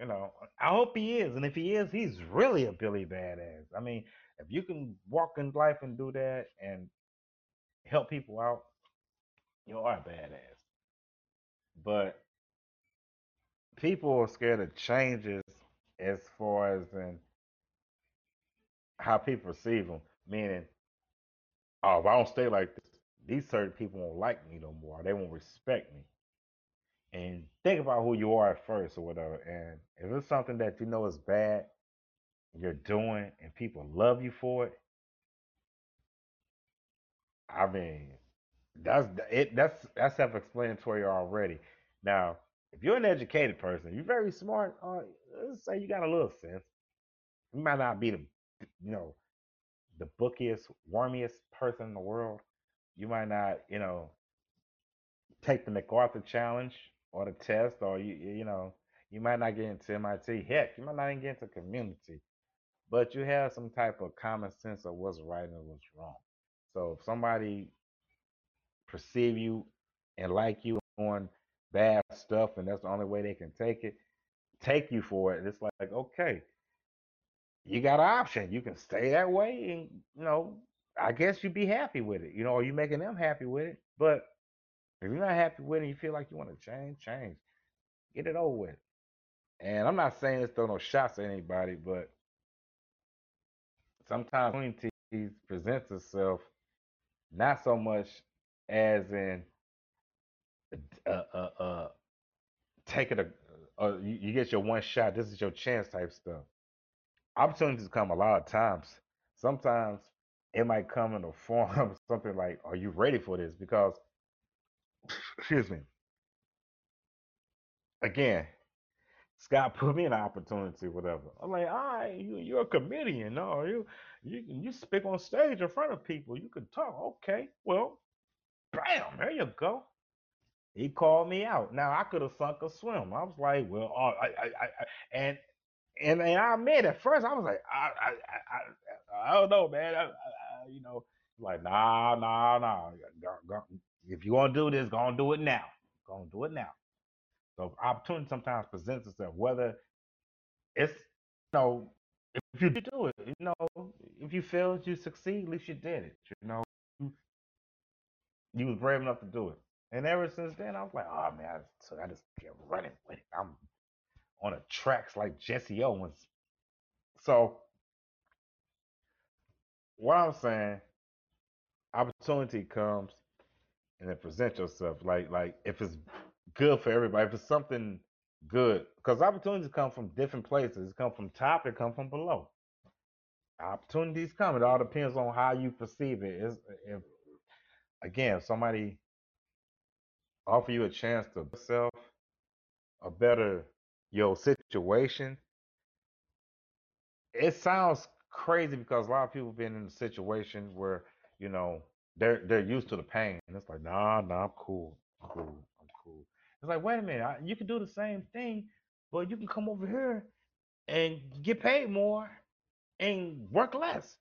you know, I hope he is, and if he is, he's really a Billy Badass. I mean, if you can walk in life and do that and help people out, you are a badass. But people are scared of changes as far as in how people perceive them. Meaning, oh, if I don't stay like this, these certain people won't like me no more. They won't respect me. And think about who you are at first or whatever. And if it's something that you know is bad, you're doing, and people love you for it, I mean, that's it. That's that's self-explanatory already. Now, if you're an educated person, you're very smart. Uh, let's say you got a little sense. You might not be the, you know, the bookiest, warmiest person in the world. You might not, you know, take the MacArthur challenge or the test, or you, you know, you might not get into MIT. Heck, you might not even get into community, but you have some type of common sense of what's right and what's wrong. So if somebody perceive you and like you on bad stuff, and that's the only way they can take it, take you for it. It's like, okay, you got an option. You can stay that way, and you know, I guess you'd be happy with it. You know, are you making them happy with it? But if you're not happy with it, you feel like you want to change, change, get it over with. And I'm not saying this throw no shots at anybody, but sometimes opportunities presents itself not so much as in uh, uh, uh, take it a, uh, you, you get your one shot. This is your chance type stuff. Opportunities come a lot of times. Sometimes it might come in the form of something like, "Are you ready for this?" Because, excuse me, again, Scott put me an opportunity, whatever. I'm like, all right, you, you're a comedian. No, you you you speak on stage in front of people. You can talk. Okay, well, bam, there you go. He called me out. Now I could have sunk or swim. I was like, well, oh, I, I, I, and and and I admit at first I was like, I, I, I, I don't know, man. I, I, you know, like, nah, nah, nah. If you want to do this, go and do it now. Go and do it now. So opportunity sometimes presents itself, whether it's you know, if you do it, you know, if you fail, you succeed, at least you did it. You know, you, you was brave enough to do it. And ever since then, I was like, oh man, just, I just kept running with it. I'm on the tracks like Jesse Owens. So what I'm saying, opportunity comes and then present yourself. Like like if it's good for everybody, if it's something good, because opportunities come from different places. It come from top, it come from below. Opportunities come. It all depends on how you perceive it. It's, if again, if somebody offer you a chance to self a better your situation, it sounds crazy because a lot of people have been in a situation where you know they're they're used to the pain, and it's like, nah, nah, I'm cool, I'm cool, I'm cool. It's like, wait a minute, I, you can do the same thing, but you can come over here and get paid more and work less.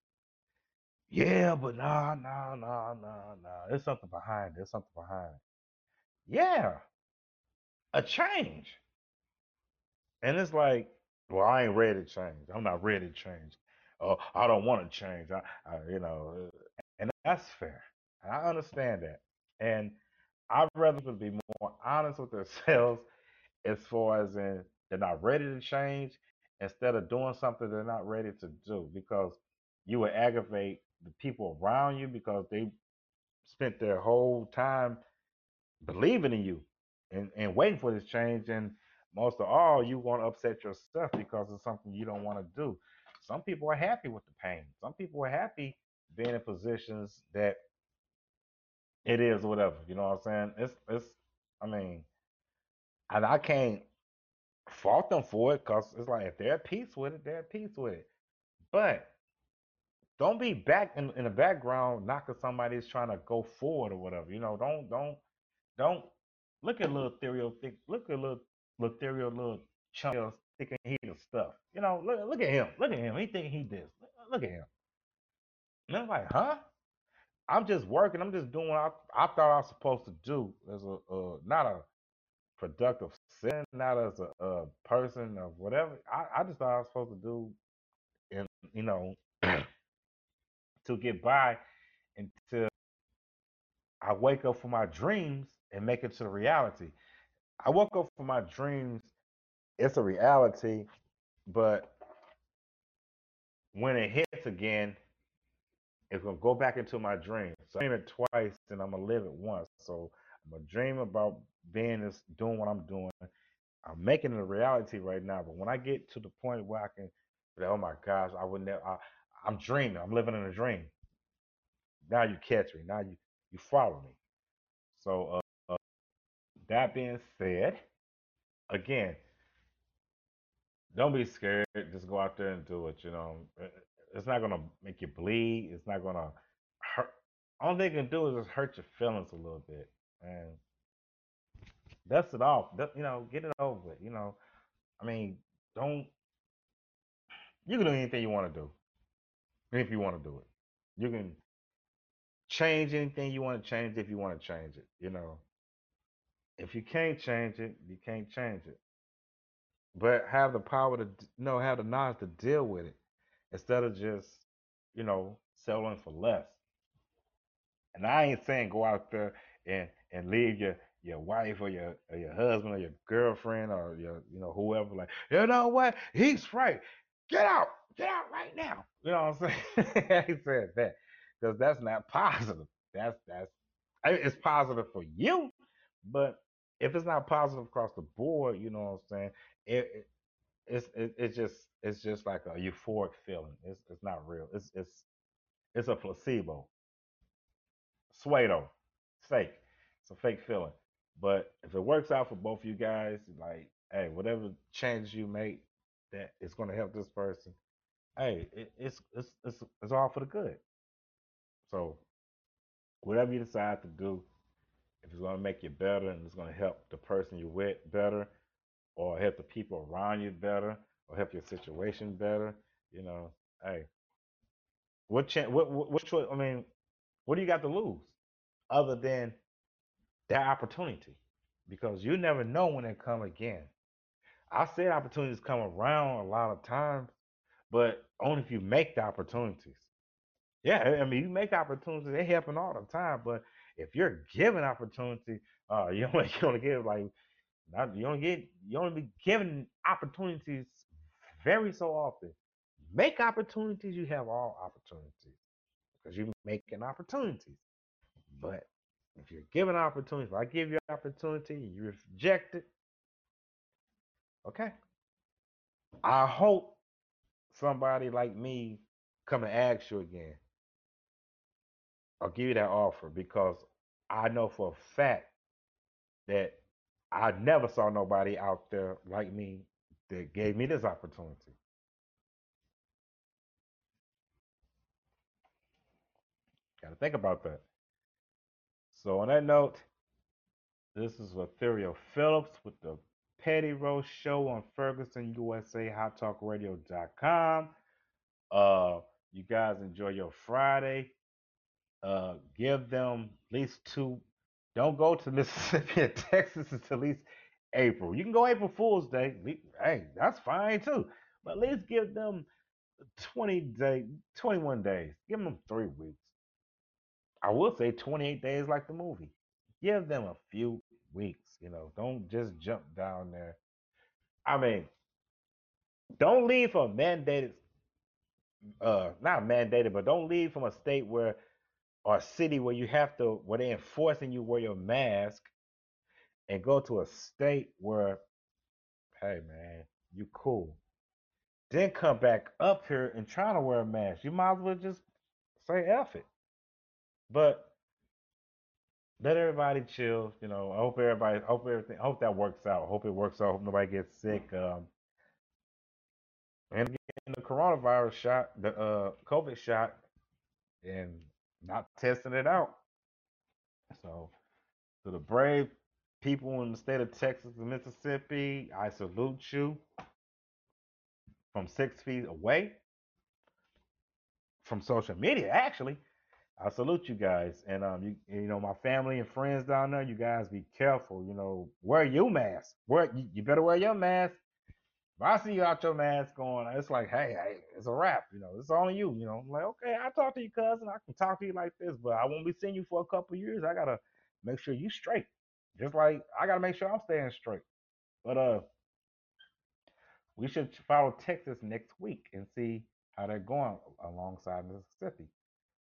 Yeah, but nah, nah, nah, nah, nah. There's something behind. There's something behind. Yeah, a change. And it's like, well, I ain't ready to change. I'm not ready to change. Oh, I don't want to change. I, I, you know, uh, and that's fair. And I understand that. And I'd rather be more honest with themselves as far as in they're not ready to change instead of doing something they're not ready to do because you would aggravate the people around you because they spent their whole time believing in you and, and waiting for this change. And most of all, you want to upset yourself because it's something you don't want to do. Some people are happy with the pain. Some people are happy being in positions that it is whatever. You know what I'm saying? It's it's. I mean, and I can't fault them for it because it's like if they're at peace with it, they're at peace with it. But don't be back in, in the background knocking somebody trying to go forward or whatever. You know, don't don't don't look at little Therio thick look at little little Therio little chunk of thinking he stuff. You know, look look at him. Look at him. He think he this. Look at him. And I'm like, huh? I'm just working. I'm just doing what I, I thought I was supposed to do as a uh, not a productive sin, not as a, a person or whatever. I, I just thought I was supposed to do, and you know, to get by until I wake up from my dreams and make it to reality. I woke up from my dreams. It's a reality, but when it hits again, it's gonna go back into my dream. So I dream it twice, and I'm gonna live it once. So I'm gonna dream about being this, doing what I'm doing. I'm making it a reality right now. But when I get to the point where I can, oh my gosh, I would never. I, I'm dreaming. I'm living in a dream. Now you catch me. Now you you follow me. So uh, uh, that being said, again, don't be scared. Just go out there and do it. You know, it's not gonna make you bleed. It's not gonna hurt. All they can do is just hurt your feelings a little bit, and dust it off. You know, get it over with. You know, I mean, don't. You can do anything you want to do, if you want to do it. You can change anything you want to change if you want to change it. You know, if you can't change it, you can't change it. But have the power to, you know, have the knowledge to deal with it instead of just, you know, selling for less. And I ain't saying go out there and and leave your your wife or your or your husband or your girlfriend or your you know whoever like you know what? He's right. Get out. Get out right now. You know what I'm saying? I ain't said that because that's not positive. That's that's it's positive for you but if it's not positive across the board you know what I'm saying? It, it it's it, it's just it's just like a euphoric feeling it's it's not real it's it's it's a placebo. It's fake. It's a fake feeling. But if it works out for both of you guys, like, hey, whatever changes you make that is to help this person, hey, it, it's it's it's it's all for the good. So whatever you decide to do, if it's to make you better and it's to help the person you're with better, or help the people around you better, or help your situation better, you know, hey, what chance? What what, choice? I mean, what do you got to lose other than that opportunity? Because you never know when they come again. I said opportunities come around a lot of times, but only if you make the opportunities. Yeah, I mean, you make opportunities; they happen all the time. But if you're given opportunity, uh, you only only give like not you only get you only be given opportunities very so often. Make opportunities. You have all opportunities because you're making opportunities. But if you're given opportunities, if I give you an opportunity, you reject it. Okay. I hope somebody like me come and ask you again. I'll give you that offer because I know for a fact that I never saw nobody out there like me that gave me this opportunity. Got to think about that. So, on that note, this is Latherial Phillips with the Petty Roast Show on Ferguson USA Hot Talk Radio.com. Uh, you guys enjoy your Friday. Uh, give them at least two. Don't go to Mississippi and Texas until at least April. You can go April Fool's Day. Hey, that's fine too. But at least give them 20 day, 21 days. Give them three weeks. I will say 28 days like the movie. Give them a few weeks. You know, don't just jump down there. I mean, don't leave from a mandated, uh, not mandated, but don't leave from a state where or a city where you have to where they're enforcing you wear your mask and go to a state where hey man you cool. Then come back up here and try to wear a mask. You might as well just say F it. But let everybody chill you know i hope everybody hope everything hope that works out. Hope it works out. Hope nobody gets sick um and getting the coronavirus shot the uh covid shot and not testing it out so to the brave people in the state of Texas and Mississippi, I salute you from six feet away from social media. Actually, I salute you guys, and um, you you know my family and friends down there. You guys be careful. You know, wear your mask. Wear you, you better wear your mask. If I see you out your mask going, it's like, hey, hey, it's a wrap. You know, it's on you. You know, I'm like, okay, I talk to you, cousin. I can talk to you like this, but I won't be seeing you for a couple years. I gotta make sure you straight. Just like I gotta make sure I'm staying straight. But uh, we should follow Texas next week and see how they're going alongside Mississippi.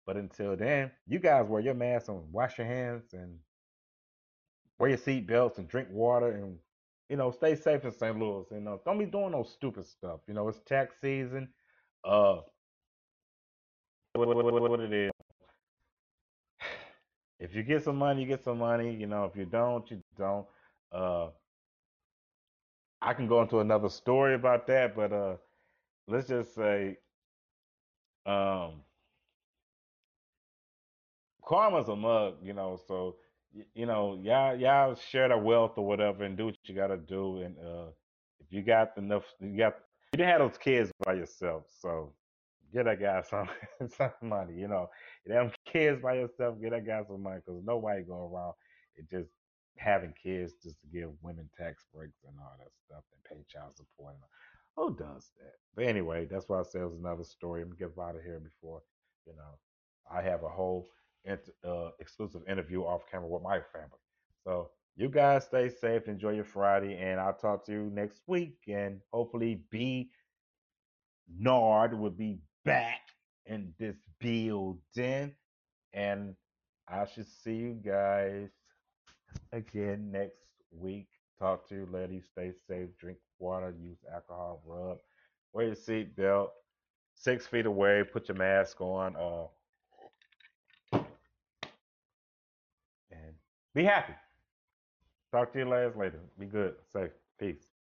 But until then, you guys wear your masks and wash your hands and wear your seat belts and drink water and you know stay safe in St. Louis. You know, don't be doing no stupid stuff. You know, it's tax season. Uh, what, it is. If you get some money, you get some money. You know, if you don't, you don't. Uh, I can go into another story about that, but uh, let's just say, um, karma's a mug, you know. So you know, y'all y'all share the wealth or whatever, and do what you gotta do. And uh, if you got enough, you got you didn't have those kids by yourself, so get that guy some some money. You know, you have kids by yourself, get that guy some money because nobody going around it just having kids just to give women tax breaks and all that stuff and pay child support. And. Who does that? But anyway, that's why I said it was another story. I'm gonna get out of here before you know I have a whole uh, exclusive interview off camera with my family. So you guys stay safe, enjoy your Friday, and I'll talk to you next week. And hopefully, B Nard will be back in this building, and I should see you guys again next week. Talk to you, ladies. Stay safe. Drink water. Use alcohol rub. Wear your seatbelt. Six feet away. Put your mask on. Uh, and be happy. Talk to you guys later. Be good. Safe. Peace.